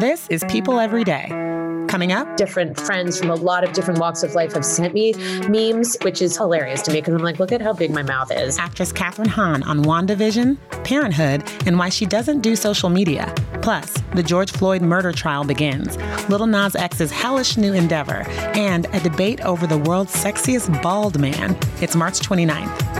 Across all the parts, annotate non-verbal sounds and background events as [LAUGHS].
This is People Every Day. Coming up, different friends from a lot of different walks of life have sent me memes, which is hilarious to me because I'm like, look at how big my mouth is. Actress Kathryn Hahn on WandaVision, Parenthood, and why she doesn't do social media. Plus, the George Floyd murder trial begins, Lil Nas X's hellish new endeavor, and a debate over the world's sexiest bald man. It's March 29th.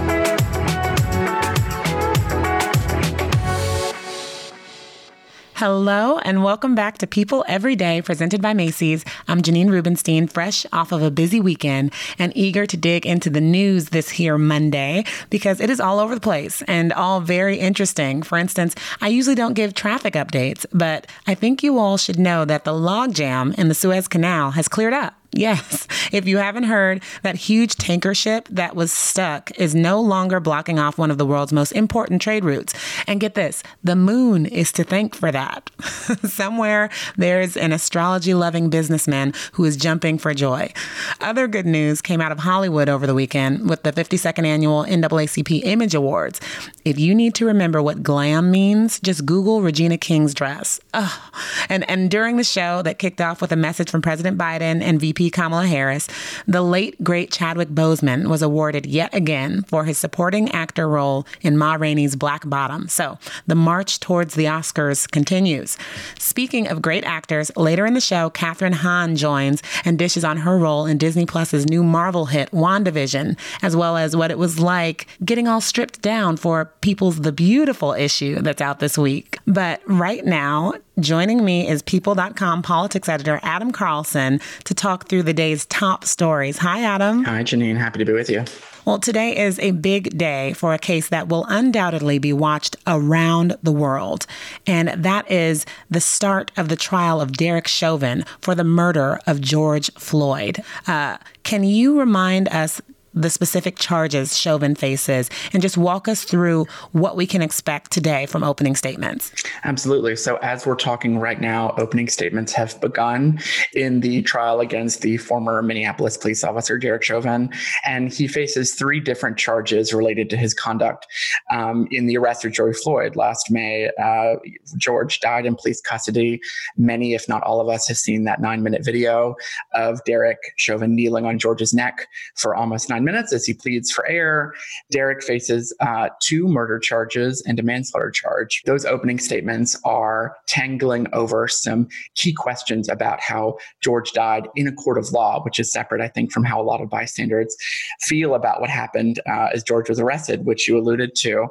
Hello, and welcome back to People Every Day, presented by Macy's. I'm Janine Rubenstein, fresh off of a busy weekend and eager to dig into the news this here Monday because it is all over the place and all very interesting. For instance, I usually don't give traffic updates, but I think you all should know that the logjam in the Suez Canal has cleared up. Yes. If you haven't heard, that huge tanker ship that was stuck is no longer blocking off one of the world's most important trade routes. And get this the moon is to thank for that. [LAUGHS] Somewhere there's an astrology loving businessman who is jumping for joy. Other good news came out of Hollywood over the weekend with the 52nd annual NAACP Image Awards. If you need to remember what glam means, just Google Regina King's dress. Ugh. And, and during the show that kicked off with a message from President Biden and VP Kamala Harris, the late, great Chadwick Boseman was awarded yet again for his supporting actor role in Ma Rainey's Black Bottom. So the march towards the Oscars continues. Speaking of great actors, later in the show, Kathryn Hahn joins and dishes on her role in Disney Plus's new Marvel hit, WandaVision, as well as what it was like getting all stripped down for People's The Beautiful issue that's out this week. But right now, Joining me is People.com politics editor Adam Carlson to talk through the day's top stories. Hi, Adam. Hi, Janine. Happy to be with you. Well, today is a big day for a case that will undoubtedly be watched around the world. And that is the start of the trial of Derek Chauvin for the murder of George Floyd. Uh, can you remind us the specific charges Chauvin faces and just walk us through what we can expect today from opening statements. Absolutely. So, as we're talking right now, opening statements have begun in the trial against the former Minneapolis police officer, Derek Chauvin. And he faces three different charges related to his conduct um, in the arrest of George Floyd last May. Uh, George died in police custody. Many, if not all of us, have seen that nine minute video of Derek Chauvin kneeling on George's neck for almost nine minutes as he pleads for air. Derek faces uh, two murder charges and a manslaughter charge. Those opening statements are tangling over some key questions about how George died in a court of law, which is separate, I think, from how a lot of bystanders feel about what happened uh, as George was arrested, which you alluded to.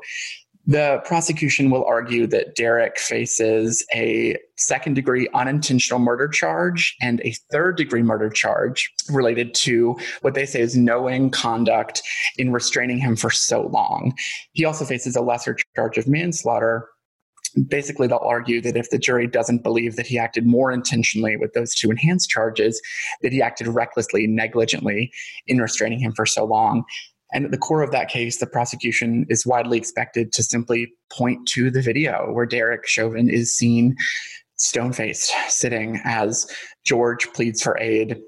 The prosecution will argue that Derek faces a second degree unintentional murder charge and a third degree murder charge related to what they say is knowing conduct in restraining him for so long. He also faces a lesser charge of manslaughter basically they'll argue that if the jury doesn't believe that he acted more intentionally with those two enhanced charges that he acted recklessly negligently in restraining him for so long and at the core of that case, the prosecution is widely expected to simply point to the video where Derek Chauvin is seen stone faced sitting as George pleads for aid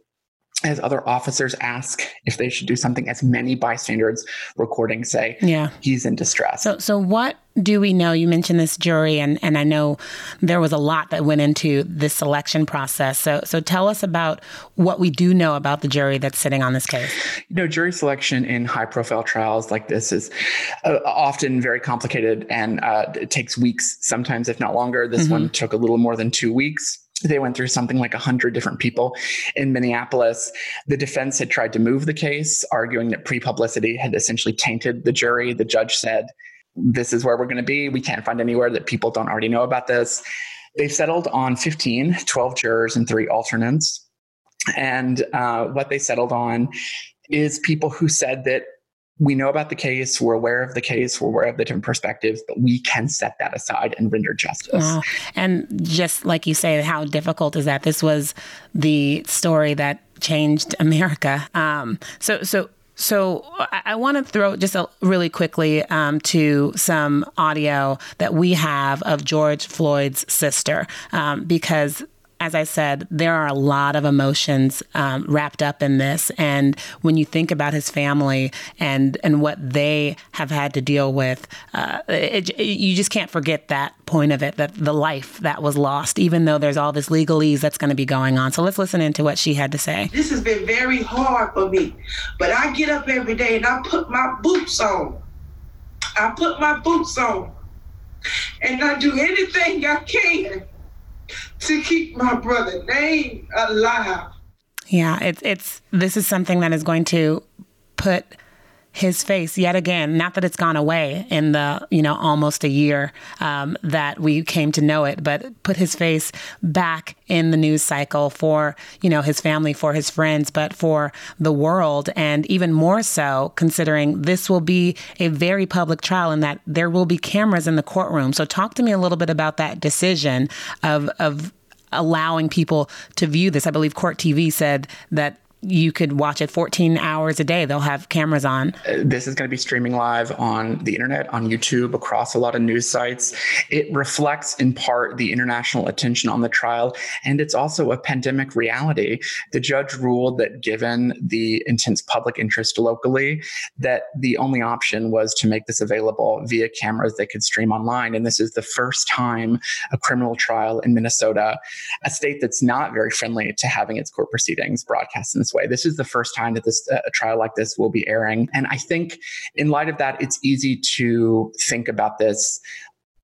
as other officers ask if they should do something, as many bystanders recording say, yeah, he's in distress. So, so what do we know? You mentioned this jury, and and I know there was a lot that went into this selection process. So, so tell us about what we do know about the jury that's sitting on this case. You know, jury selection in high-profile trials like this is uh, often very complicated, and uh, it takes weeks, sometimes if not longer. This mm-hmm. one took a little more than two weeks they went through something like 100 different people in Minneapolis. The defense had tried to move the case, arguing that pre publicity had essentially tainted the jury. The judge said, This is where we're going to be. We can't find anywhere that people don't already know about this. They've settled on 15, 12 jurors, and three alternates. And uh, what they settled on is people who said that we know about the case, we're aware of the case, we're aware of the different perspectives, but we can set that aside and render justice. And just like you say, how difficult is that? This was the story that changed America. Um, so, so so I, I want to throw just a, really quickly um, to some audio that we have of George Floyd's sister um, because as I said, there are a lot of emotions um, wrapped up in this. And when you think about his family and and what they have had to deal with, uh, it, it, you just can't forget that point of it, that the life that was lost, even though there's all this legalese that's going to be going on. So let's listen into what she had to say. This has been very hard for me, but I get up every day and I put my boots on. I put my boots on and I do anything I can to keep my brother name alive. Yeah, it's it's this is something that is going to put his face yet again. Not that it's gone away in the you know almost a year um, that we came to know it, but put his face back in the news cycle for you know his family, for his friends, but for the world, and even more so considering this will be a very public trial and that there will be cameras in the courtroom. So talk to me a little bit about that decision of of allowing people to view this. I believe Court TV said that you could watch it 14 hours a day. They'll have cameras on. This is going to be streaming live on the internet, on YouTube, across a lot of news sites. It reflects in part the international attention on the trial, and it's also a pandemic reality. The judge ruled that given the intense public interest locally, that the only option was to make this available via cameras they could stream online. And this is the first time a criminal trial in Minnesota, a state that's not very friendly to having its court proceedings broadcast in this way. This is the first time that this uh, a trial like this will be airing, and I think in light of that, it's easy to think about this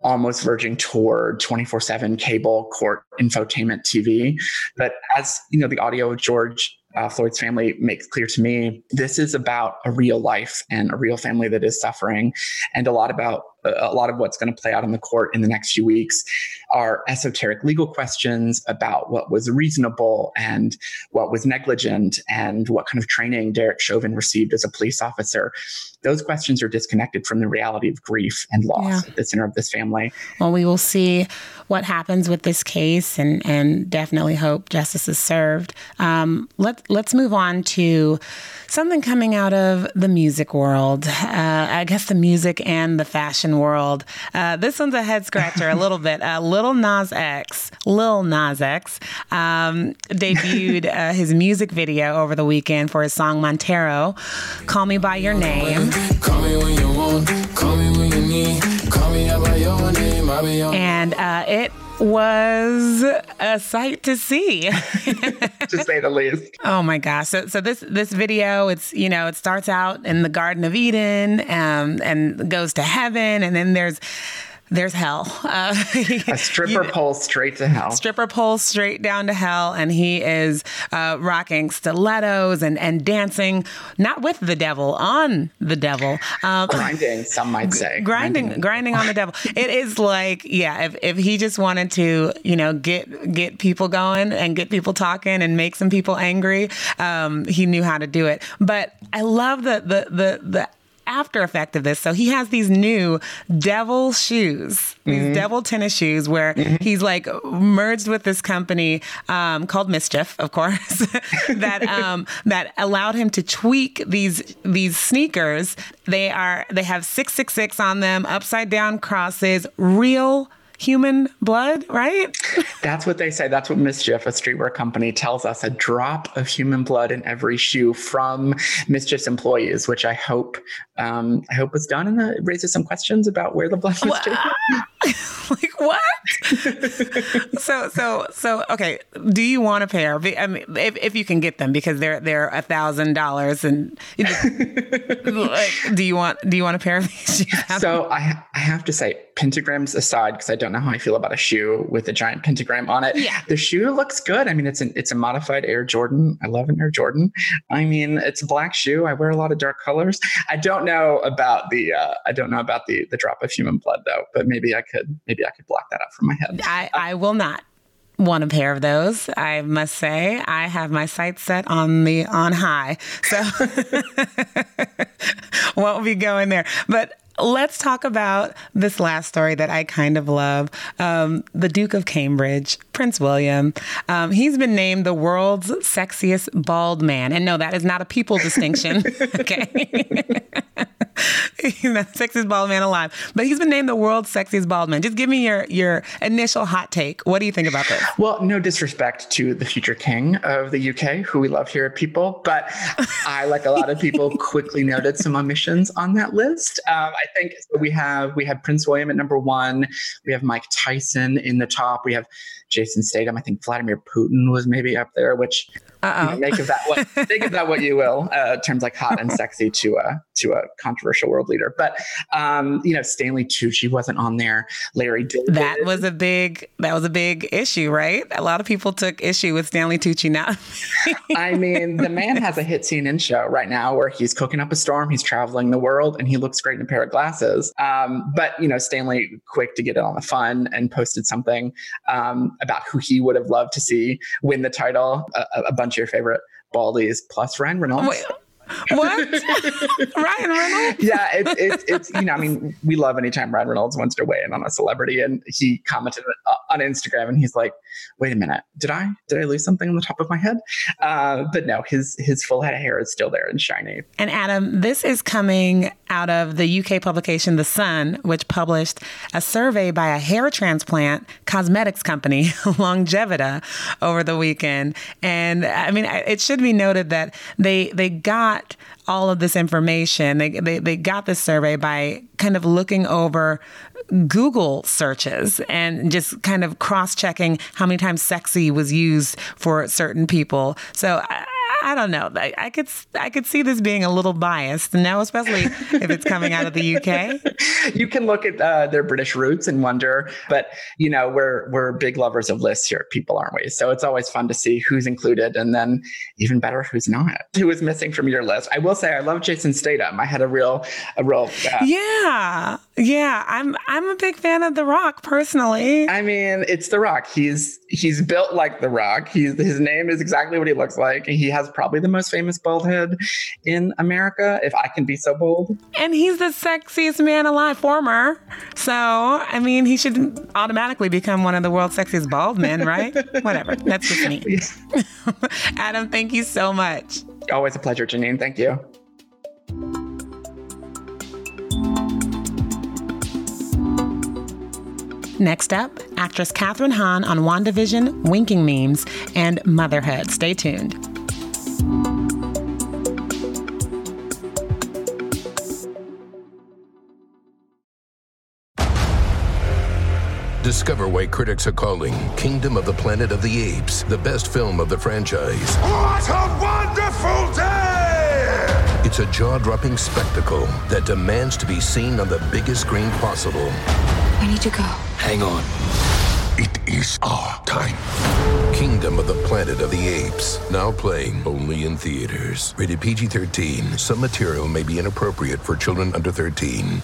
almost verging toward 24/7 cable court infotainment TV. But as you know, the audio of George uh, Floyd's family makes clear to me, this is about a real life and a real family that is suffering, and a lot about a lot of what's going to play out in the court in the next few weeks are esoteric legal questions about what was reasonable and what was negligent and what kind of training Derek Chauvin received as a police officer. Those questions are disconnected from the reality of grief and loss yeah. at the center of this family. Well, we will see what happens with this case and, and definitely hope justice is served. Um, let, let's move on to something coming out of the music world. Uh, I guess the music and the fashion world. Uh, this one's a head scratcher a little bit. Uh, Lil Nas X, Lil Nas X, um, debuted uh, his music video over the weekend for his song Montero, Call Me By Your Name. Call me when you want, call me when you need, call me by your name, I'll be on. And uh, it was a sight to see, [LAUGHS] to say the least. Oh my gosh! So, so this this video, it's you know, it starts out in the Garden of Eden, um, and goes to heaven, and then there's there's hell. [LAUGHS] Uh, a stripper [LAUGHS] you, pole straight to hell. Stripper pole straight down to hell, and he is uh, rocking stilettos and and dancing, not with the devil, on the devil. Um, grinding, some might say. Grinding, grinding, grinding on the devil. It is like, yeah, if if he just wanted to, you know, get get people going and get people talking and make some people angry, um, he knew how to do it. But I love the the the the after effect of this. So he has these new devil shoes, these mm-hmm. devil tennis shoes, where mm-hmm. he's like merged with this company um, called Mischief, of course, [LAUGHS] that [LAUGHS] um, that allowed him to tweak these these sneakers. They are they have six six six on them, upside down crosses, real human blood, right? [LAUGHS] That's what they say. That's what Mischief, a streetwear company, tells us a drop of human blood in every shoe from Mischief's employees, which I hope um, I hope was done and it raises some questions about where the blood was taken. [LAUGHS] like what? [LAUGHS] so so so okay. Do you want a pair? I mean, if, if you can get them because they're they're a thousand dollars and like, do you want do you want a pair of these? Shoes? So I I have to say pentagrams aside because I don't know how I feel about a shoe with a giant pentagram on it. Yeah. The shoe looks good. I mean, it's an it's a modified Air Jordan. I love an Air Jordan. I mean, it's a black shoe. I wear a lot of dark colors. I don't know about the uh, I don't know about the the drop of human blood though, but maybe I could maybe I could block that out from my head. I, I will not want a pair of those. I must say, I have my sights set on the on high, so [LAUGHS] won't be going there. But let's talk about this last story that I kind of love. Um, the Duke of Cambridge, Prince William. Um, he's been named the world's sexiest bald man. And no, that is not a people distinction. [LAUGHS] okay. [LAUGHS] he's the sexiest bald man alive. But he's been named the world's sexiest bald man. Just give me your your initial hot take. What do you think about this? Well, no disrespect to the future king of the UK, who we love here at People, but I, like a lot of people, [LAUGHS] quickly noted some omissions on that list. Um, I think we have we have Prince William at number one. We have Mike Tyson in the top. We have Jason Statham. I think Vladimir Putin was maybe up there, which you know, make of that what [LAUGHS] make of that what you will. Uh, terms like hot and sexy to a to a controversial world leader, but um, you know Stanley Tucci wasn't on there. Larry David. That was a big that was a big issue, right? A lot of people took issue with Stanley Tucci. Now, [LAUGHS] I mean, the man has a hit scene in show right now where he's cooking up a storm, he's traveling the world, and he looks great in a pair of glasses. Um, but you know, Stanley quick to get in on the fun and posted something um, about who he would have loved to see win the title. A, a bunch of your favorite baldies plus Ryan Reynolds. Wait, what? [LAUGHS] Ryan Reynolds? yeah, it's, it's it's you know I mean we love anytime Ryan Reynolds wants to weigh in on a celebrity, and he commented uh, on Instagram, and he's like, "Wait a minute, did I did I lose something on the top of my head?" Uh, but no, his his full head of hair is still there and shiny. And Adam, this is coming out of the UK publication The Sun, which published a survey by a hair transplant cosmetics company, [LAUGHS] Longevita, over the weekend. And I mean, it should be noted that they they got all of this information. They, they, they got this survey by kind of looking over Google searches and just kind of cross checking how many times sexy was used for certain people. So I don't know. I, I, could I could see this being a little biased now, especially if it's coming out of the UK. [LAUGHS] You can look at uh, their British roots and wonder, but you know we're we're big lovers of lists here, people, aren't we? So it's always fun to see who's included, and then even better who's not. Who is missing from your list? I will say I love Jason Statham. I had a real a real uh, yeah yeah. I'm I'm a big fan of The Rock personally. I mean, it's The Rock. He's he's built like The Rock. He's his name is exactly what he looks like. He has probably the most famous bald head in America, if I can be so bold. And he's the sexiest man alive, former. So, I mean, he should automatically become one of the world's sexiest bald men, right? [LAUGHS] Whatever. That's just me. [LAUGHS] Adam, thank you so much. Always a pleasure, Janine. Thank you. Next up, actress Kathryn Hahn on WandaVision, winking memes, and motherhood. Stay tuned. Discover why critics are calling Kingdom of the Planet of the Apes the best film of the franchise. What a wonderful day! It's a jaw dropping spectacle that demands to be seen on the biggest screen possible. We need to go. Hang on. It is our time. Kingdom of the Planet of the Apes. Now playing only in theaters. Rated PG 13. Some material may be inappropriate for children under 13.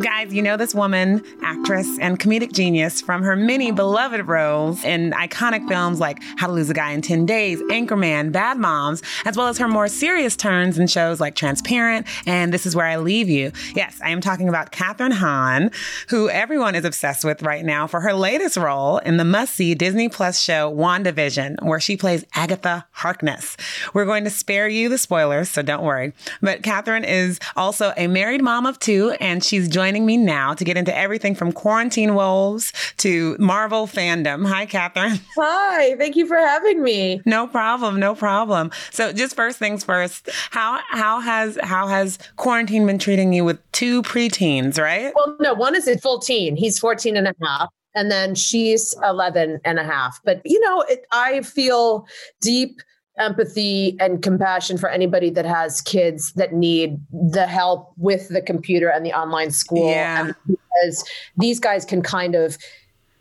Guys, you know this woman, actress, and comedic genius from her many beloved roles in iconic films like How to Lose a Guy in 10 Days, Anchorman, Bad Moms, as well as her more serious turns in shows like Transparent and This Is Where I Leave You. Yes, I am talking about Kathryn Hahn, who everyone is obsessed with right now for her latest role in the must see Disney Plus show WandaVision, where she plays Agatha Harkness. We're going to spare you the spoilers, so don't worry. But Kathryn is also a married mom of two, and she's joining me now to get into everything from quarantine woes to Marvel fandom. Hi, Kathryn. [LAUGHS] Hi, thank you for having me. No problem, no problem. So, just first things first, how how has how has quarantine been treating you with two preteens, right? Well, no, one is a full teen. He's 14 and a half and then she's 11 and a half. But you know, it, I feel deep empathy and compassion for anybody that has kids that need the help with the computer and the online school Yeah. because these guys can kind of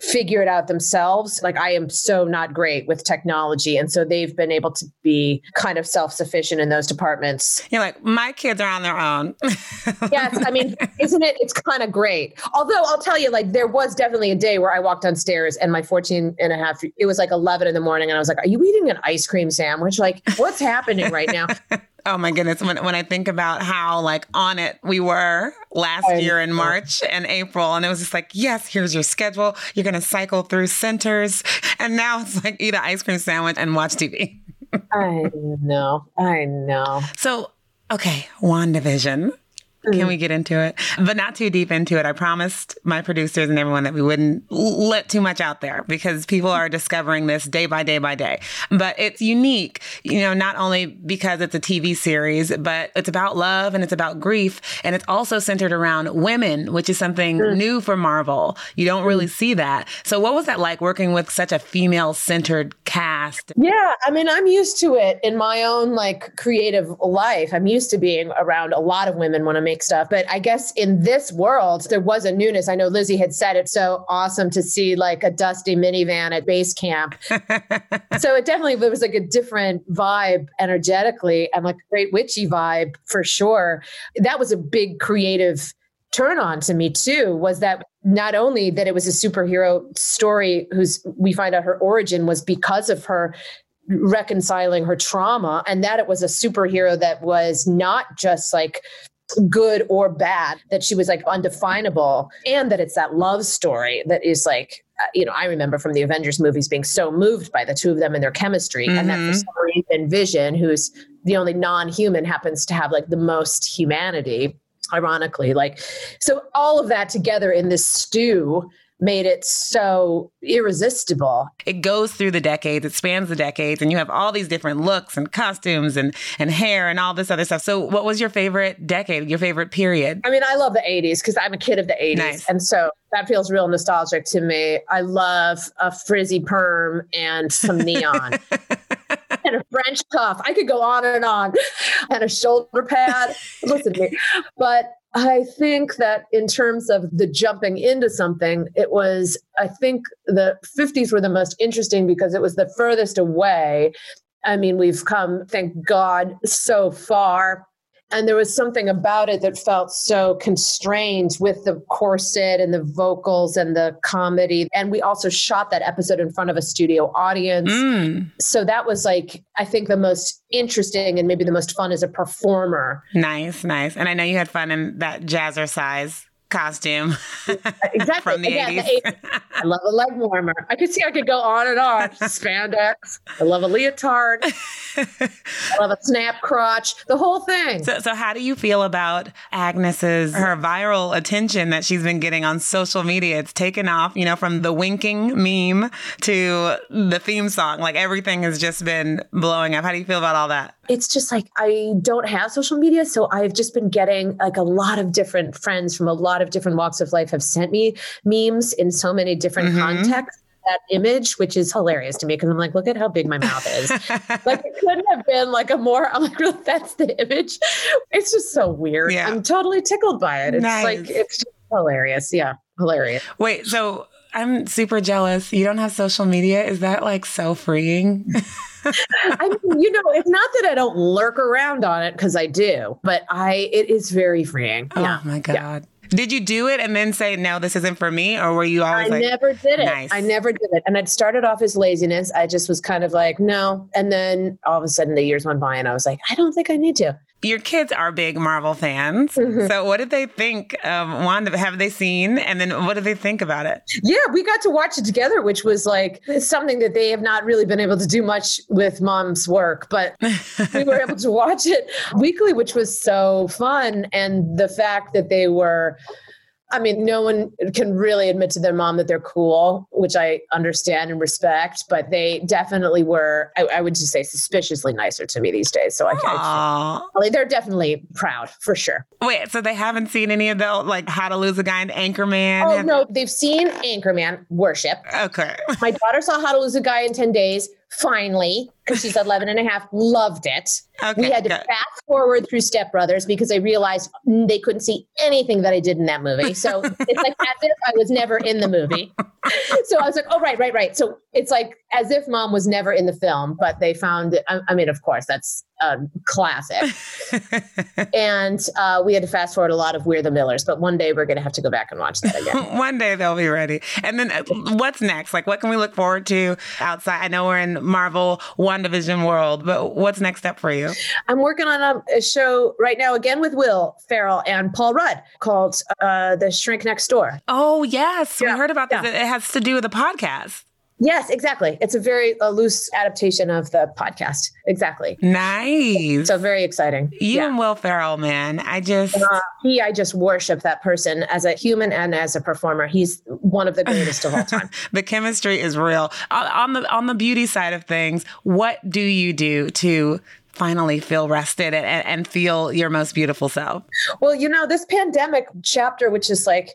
figure it out themselves. Like I am so not great with technology. And so they've been able to be kind of self sufficient in those departments. You're like, my kids are on their own. [LAUGHS] yes. I mean, isn't it? It's kind of great. Although I'll tell you, like, there was definitely a day where I walked downstairs and my 14 and a half, it was like 11 in the morning. And I was like, are you eating an ice cream sandwich? Like, what's happening right now? [LAUGHS] Oh my goodness. When, when I think about how like on it we were last year in March and April, and it was just like, yes, here's your schedule. You're going to cycle through centers. And now it's like eat an ice cream sandwich and watch TV. I know. I know. So, okay, WandaVision. Can we get into it? But not too deep into it. I promised my producers and everyone that we wouldn't let too much out there because people are discovering this day by day by day. But it's unique, you know, not only because it's a TV series, but it's about love and it's about grief. And it's also centered around women, which is something mm. new for Marvel. You don't really mm. see that. So, what was that like working with such a female centered cast? Yeah. I mean, I'm used to it in my own like creative life. I'm used to being around a lot of women when I'm make stuff. But I guess in this world, there was a newness. I know Lizzie had said it's so awesome to see like a dusty minivan at base camp. [LAUGHS] so it definitely there was like a different vibe energetically and like a great witchy vibe for sure. That was a big creative turn on to me too was that not only that it was a superhero story whose we find out her origin was because of her reconciling her trauma and that it was a superhero that was not just like good or bad, that she was like undefinable, and that it's that love story that is like, uh, you know, I remember from the Avengers movies being so moved by the two of them and their chemistry, mm-hmm. and that for mm-hmm. some reason, Vision, who's the only non-human, happens to have like the most humanity. Ironically, like, so all of that together in this stew made it so irresistible. It goes through the decades, it spans the decades, and you have all these different looks and costumes and, and hair and all this other stuff. So, what was your favorite decade, your favorite period? I mean, I love the 80s because I'm a kid of the 80s. Nice. And so that feels real nostalgic to me. I love a frizzy perm and some neon. [LAUGHS] and a French cuff. I could go on and on. And a shoulder pad. Listen to me. But I think that in terms of the jumping into something, it was, I think the 50s were the most interesting because it was the furthest away. I mean, we've come, thank God, so far and there was something about it that felt so constrained with the corset and the vocals and the comedy. And we also shot that episode in front of a studio audience. Mm. so that was like i think the most interesting and maybe the most fun as a performer. Nice nice. And i know you had fun in that jazzercise costume [LAUGHS] exactly from the, yeah, 80s. the 80s. I love a leg warmer. I could see I could go on and on. [LAUGHS] Spandex. I love a leotard. I love a snap crotch. The whole thing. So, so how do you feel about Agnes's her viral attention that she's been getting on social media? It's taken off, you know, from the winking meme to the theme song. Like everything has just been blowing up. How do you feel about all that? It's just like I don't have social media. So I've just been getting like a lot of different friends from a lot of different walks of life have sent me memes in so many different mm-hmm. contexts. That image, which is hilarious to me, because I'm like, look at how big my mouth is. [LAUGHS] like it couldn't have been like a more. I'm like, really, that's the image. It's just so weird. Yeah. I'm totally tickled by it. It's nice. like it's hilarious. Yeah, hilarious. Wait, so I'm super jealous. You don't have social media. Is that like so freeing? [LAUGHS] I mean, you know, it's not that I don't lurk around on it because I do, but I it is very freeing. Oh yeah. my god. Yeah. Did you do it and then say, no, this isn't for me? Or were you always I like, never did it. Nice. I never did it. And it started off as laziness. I just was kind of like, no. And then all of a sudden the years went by and I was like, I don't think I need to your kids are big Marvel fans. Mm-hmm. So what did they think of Wanda? Have they seen? And then what did they think about it? Yeah, we got to watch it together, which was like something that they have not really been able to do much with mom's work, but we were able to [LAUGHS] watch it weekly, which was so fun. And the fact that they were I mean, no one can really admit to their mom that they're cool, which I understand and respect, but they definitely were, I, I would just say, suspiciously nicer to me these days. So I can't. They're definitely proud for sure. Wait, so they haven't seen any of the, like, How to Lose a Guy and Anchorman? Oh, no, they've seen Anchorman Worship. Okay. My daughter saw How to Lose a Guy in 10 Days finally. Because she's 11 and a half, loved it. Okay, we had to good. fast forward through Step Brothers because I realized they couldn't see anything that I did in that movie. So [LAUGHS] it's like as if I was never in the movie. [LAUGHS] So I was like, oh, right, right, right. So it's like as if mom was never in the film, but they found it. I, I mean, of course, that's a classic. [LAUGHS] and uh, we had to fast forward a lot of We're the Millers, but one day we're going to have to go back and watch that again. One day they'll be ready. And then uh, what's next? Like, what can we look forward to outside? I know we're in Marvel WandaVision world, but what's next up for you? I'm working on a, a show right now again with Will Ferrell and Paul Rudd called uh, The Shrink Next Door. Oh, yes. Yeah, We heard about yeah. It has to do with the podcast. Yes, exactly. It's a very uh, loose adaptation of the podcast. Exactly. Nice. So very exciting. you yeah. and Will Ferrell, man. I just. Uh, he, I just worship that person as a human and as a performer. He's one of the greatest of all time. [LAUGHS] the chemistry is real. On- On the on the beauty side of things, what do you do to finally feel rested and, and feel your most beautiful self? Well, you know, this pandemic chapter, which is like,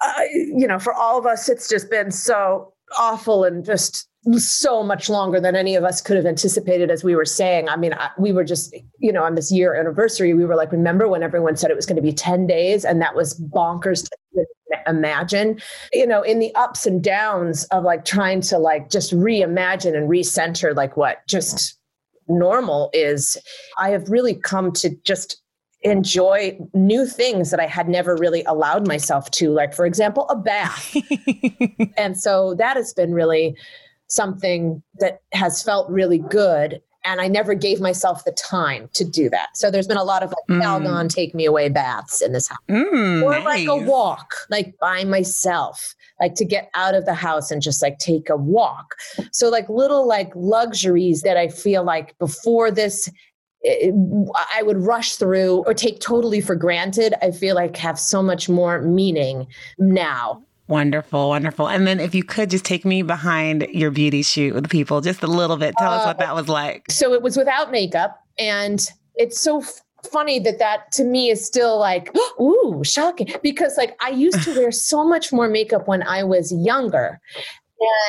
uh, you know, for all of us, it's just been so awful and just so much longer than any of us could have anticipated, as we were saying. I mean, I, we were just, you know, on this year anniversary, we were like, remember when everyone said it was going to be 10 days? And that was bonkers to imagine, you know, in the ups and downs of like trying to like just reimagine and recenter like what just normal is. I have really come to just enjoy new things that I had never really allowed myself to, like, for example, a bath. [LAUGHS] and so that has been really something that has felt really good. And I never gave myself the time to do that. So there's been a lot of like Mm. Take me away baths in this house. Mm, Or like a walk, like by myself, like to get out of the house and just like take a walk. So like little like luxuries that I feel like before this it- I would rush through or take totally for granted. I feel like have so much more meaning now. Wonderful, wonderful. And then if you could just take me behind your beauty shoot with the people just a little bit. Tell us what that was like. Uh, so it was without makeup, and it's so f- funny that that to me is still like [GASPS] ooh shocking because like I used to wear so much more makeup when I was younger.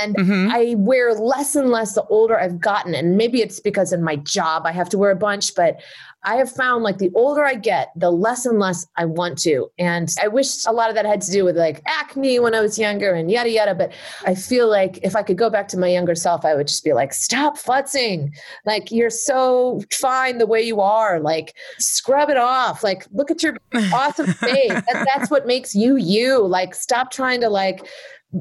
And Mhm. I wear less and less the older I've gotten. And maybe it's because in my job I have to wear a bunch, but I have found like the older I get, the less and less I want to. And I wish a lot of that had to do with like acne when I was younger and yada yada. But I feel like if I could go back to my younger self, I would just be like, stop futzing. Like you're so fine the way you are. Like scrub it off. Like look at your [LAUGHS] awesome face. That, that's what makes you you. Like stop trying to like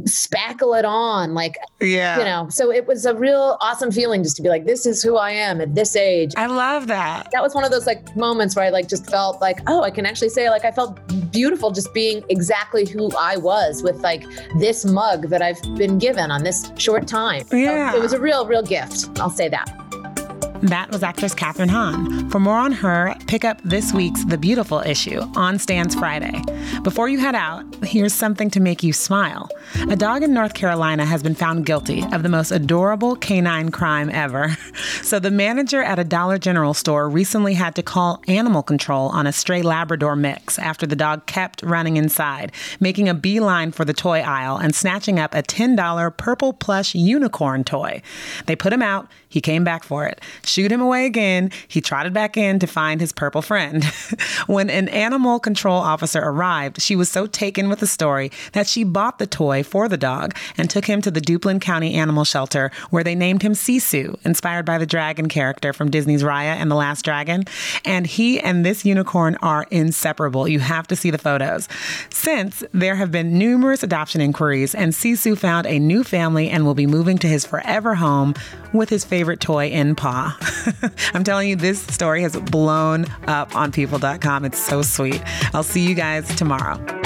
spackle it on. Like Yeah. you know so it was a real awesome feeling just to be like this is who i am at this age I love that. that was one of those like moments where i like just felt like oh i can actually say like i felt beautiful just being exactly who i was with like this mug that i've been given on this short time So Yeah. it was a real real gift i'll say that That was actress Kathryn Hahn. For more on her, pick up this week's The Beautiful issue on Stands Friday. Before you head out, here's something to make you smile. A dog in North Carolina has been found guilty of the most adorable canine crime ever. [LAUGHS] So the manager at a Dollar General store recently had to call animal control on a stray Labrador mix after the dog kept running inside, making a beeline for the toy aisle and snatching up a $10 purple plush unicorn toy. They put him out. He came back for it. Shoot him away again. He trotted back in to find his purple friend. [LAUGHS] when an animal control officer arrived, she was so taken with the story that she bought the toy for the dog and took him to the Duplin County Animal Shelter, where they named him Sisu, inspired by the dragon character from Disney's Raya and the Last Dragon. And he and this unicorn are inseparable. You have to see the photos. Since there have been numerous adoption inquiries, and Sisu found a new family and will be moving to his forever home with his favorite toy in paw. [LAUGHS] I'm telling you, this story has blown up on people.com. It's so sweet. I'll see you guys tomorrow.